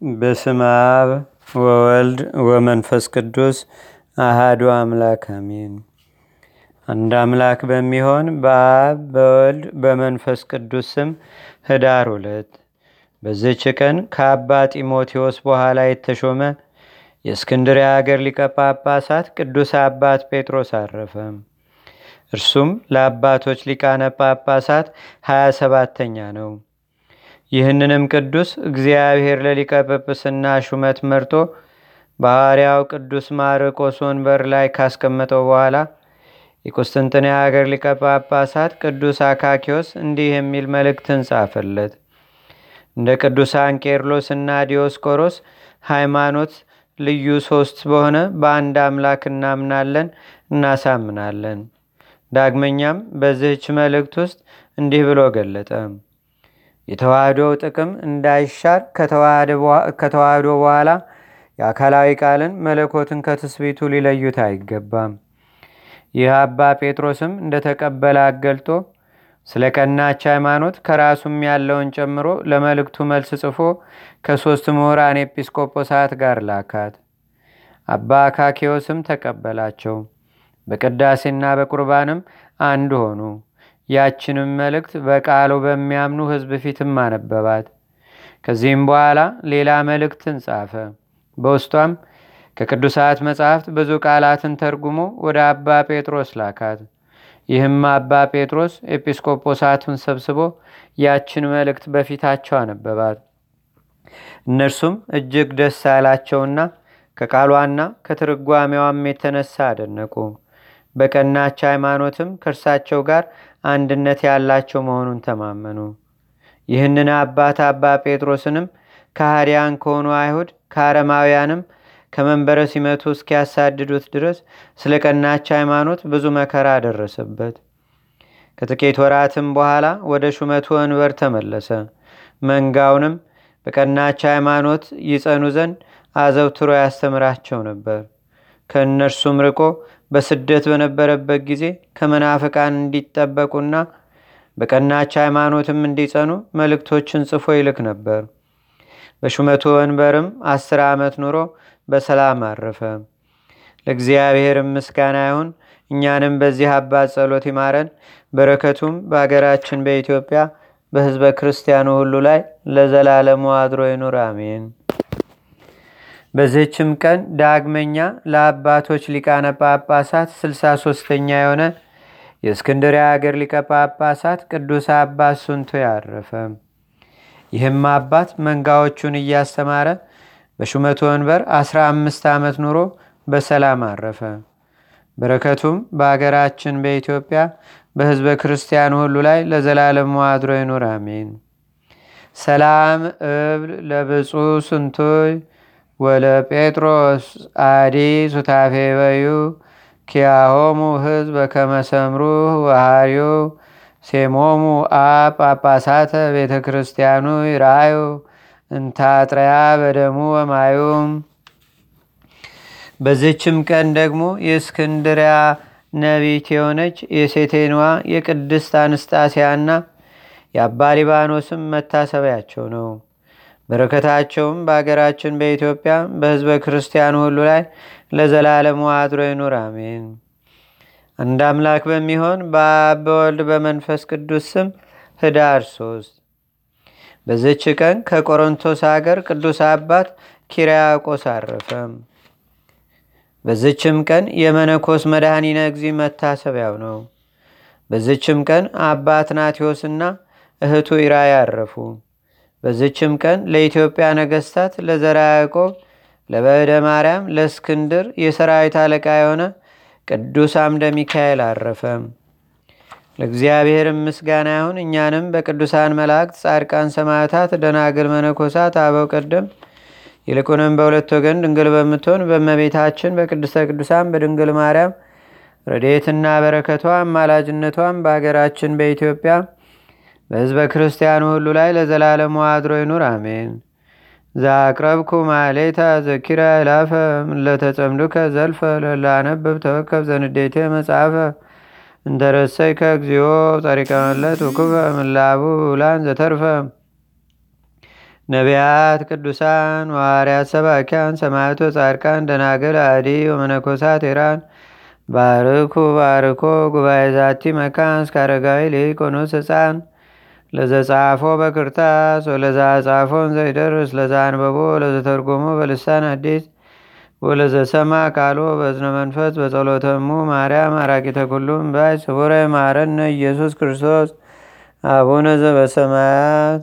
በስመ አብ ወወልድ ወመንፈስ ቅዱስ አሃዱ አምላክ አሜን። አንድ አምላክ በሚሆን በአብ በወልድ በመንፈስ ቅዱስ ስም ህዳር ሁለት በዚች ቀን ከአባ ጢሞቴዎስ በኋላ የተሾመ የእስክንድርያ አገር ሊቀ ጳጳሳት ቅዱስ አባት ጴጥሮስ አረፈ። እርሱም ለአባቶች ሊቃነ ጳጳሳት ሀያ ሰባተኛ ነው። ይህንንም ቅዱስ እግዚአብሔር ለሊቀ ጵጵስና ሹመት መርጦ በሐዋርያው ቅዱስ ማርቆስ ወንበር ላይ ካስቀመጠው በኋላ የቁስጥንጥንያ ሀገር ሊቀ ጳጳሳት ቅዱስ አካኪዎስ እንዲህ የሚል መልእክትን ጻፈለት። እንደ ቅዱሳን ቄርሎስ እና ዲዮስቆሮስ ሃይማኖት ልዩ ሶስት በሆነ በአንድ አምላክ እናምናለን እናሳምናለን። ዳግመኛም በዚህች መልእክት ውስጥ እንዲህ ብሎ ገለጠ። የተዋህዶው ጥቅም እንዳይሻር ከተዋህዶ በኋላ የአካላዊ ቃልን መለኮትን ከትስቢቱ ሊለዩት አይገባም። ይህ አባ ጴጥሮስም እንደተቀበለ አገልጦ ስለ ቀናች ሃይማኖት ከራሱም ያለውን ጨምሮ ለመልእክቱ መልስ ጽፎ ከሦስት ምሁራን ኤጲስቆጶሳት ጋር ላካት። አባ አካኬዎስም ተቀበላቸው። በቅዳሴና በቁርባንም አንድ ሆኑ። ያችንም መልእክት በቃሉ በሚያምኑ ሕዝብ ፊትም አነበባት። ከዚህም በኋላ ሌላ መልእክትን ጻፈ። በውስጧም ከቅዱሳት መጻሕፍት ብዙ ቃላትን ተርጉሞ ወደ አባ ጴጥሮስ ላካት። ይህም አባ ጴጥሮስ ኤጲስቆጶሳቱን ሰብስቦ ያችን መልእክት በፊታቸው አነበባት። እነርሱም እጅግ ደስ አላቸውና ከቃሏና ከትርጓሜዋም የተነሳ አደነቁ። በቀናች ሃይማኖትም ከእርሳቸው ጋር አንድነት ያላቸው መሆኑን ተማመኑ። ይህንን አባት አባ ጴጥሮስንም ከሃዲያን ከሆኑ አይሁድ ከአረማውያንም ከመንበረ ሲመቱ እስኪያሳድዱት ድረስ ስለ ቀናች ሃይማኖት ብዙ መከራ ደረሰበት። ከጥቂት ወራትም በኋላ ወደ ሹመቱ ወንበር ተመለሰ። መንጋውንም በቀናች ሃይማኖት ይጸኑ ዘንድ አዘውትሮ ያስተምራቸው ነበር። ከእነርሱም ርቆ በስደት በነበረበት ጊዜ ከመናፍቃን እንዲጠበቁና በቀናች ሃይማኖትም እንዲጸኑ መልእክቶችን ጽፎ ይልክ ነበር። በሹመቱ ወንበርም አስር ዓመት ኑሮ በሰላም አረፈ። ለእግዚአብሔርም ምስጋና ይሁን። እኛንም በዚህ አባት ጸሎት ይማረን። በረከቱም በአገራችን በኢትዮጵያ በህዝበ ክርስቲያኑ ሁሉ ላይ ለዘላለሙ አድሮ ይኑር፣ አሜን። በዚህችም ቀን ዳግመኛ ለአባቶች ሊቃነ ጳጳሳት ስልሳ ሶስተኛ የሆነ የእስክንድርያ አገር ሊቀ ጳጳሳት ቅዱስ አባት ሱንቶ ያረፈ። ይህም አባት መንጋዎቹን እያስተማረ በሹመቱ ወንበር አስራ አምስት ዓመት ኑሮ በሰላም አረፈ። በረከቱም በአገራችን በኢትዮጵያ በህዝበ ክርስቲያኑ ሁሉ ላይ ለዘላለሙ አድሮ ይኑር፣ አሜን። ሰላም እብል ለብፁ ስንቶይ ወለ ጴጥሮስ አዲ ሱታፌ በዩ ኪያሆሙ ህዝብ ከመሰምሩ ወሃዩ ሴሞሙ አ ጳጳሳተ ቤተ ክርስቲያኑ ይራዩ እንታጥረያ በደሙ ወማዩም። በዚችም ቀን ደግሞ የእስክንድሪያ ነቢት የሆነች የሴቴንዋ የቅድስት አንስጣሲያና የአባ ሊባኖስም መታሰቢያቸው ነው። በረከታቸውም በአገራችን በኢትዮጵያ በህዝበ ክርስቲያኑ ሁሉ ላይ ለዘላለሙ አድሮ ይኑር፣ አሜን። አንድ አምላክ በሚሆን በአብ በወልድ በመንፈስ ቅዱስ ስም ህዳር ሶስት በዝች ቀን ከቆሮንቶስ አገር ቅዱስ አባት ኪርያቆስ አረፈ። በዝችም ቀን የመነኮስ መድኃኒነ እግዚ መታሰቢያው ነው። በዝችም ቀን አባት ናቴዎስና እህቱ ኢራ ያረፉ። በዝችም ቀን ለኢትዮጵያ ነገስታት ለዘራ ያዕቆብ፣ ለበዕደ ማርያም፣ ለእስክንድር የሰራዊት አለቃ የሆነ ቅዱስ አምደ ሚካኤል አረፈ። ለእግዚአብሔርም ምስጋና ይሁን። እኛንም በቅዱሳን መላእክት፣ ጻድቃን፣ ሰማዕታት፣ ደናግል፣ መነኮሳት፣ አበው ቀደም ይልቁንም በሁለት ወገን ድንግል በምትሆን በእመቤታችን በቅድስተ ቅዱሳን በድንግል ማርያም ረድኤትና በረከቷ አማላጅነቷም በአገራችን በኢትዮጵያ በህዝበ ክርስቲያኑ ሁሉ ላይ ለዘላለሙ አድሮ ይኑር፣ አሜን። ዛቅረብኩ ማሌታ ዘኪራ ይላፈ ለተጸምዱከ ዘልፈ ለላነብብ ተወከብ ዘንዴቴ መጽሐፈ እንተረሰይከ እግዚኦ ጸሪቀ መለት ውኩፈ ምላቡ ብላን ዘተርፈ ነቢያት፣ ቅዱሳን፣ ዋርያት፣ ሰባኪያን፣ ሰማዕቶ፣ ጻድቃን፣ ደናግል፣ አዲ ወመነኮሳት ኢራን ባርኩ ባርኮ ጉባኤ ዛቲ መካን እስከ አረጋዊ ሊቆኑስ ህፃን ለዘጻፎ በክርታስ ወለዛ ጻፎን ዘይደርስ ለዛ አንበቦ ለዘተርጎሞ በልሳን አዲስ ወለዘሰማ ቃሎ በዝነ መንፈስ በጸሎተሙ ማርያም አራቂተ ኩሉም ባይ ስቡረ ማረነ ኢየሱስ ክርስቶስ አቡነ ዘበሰማያት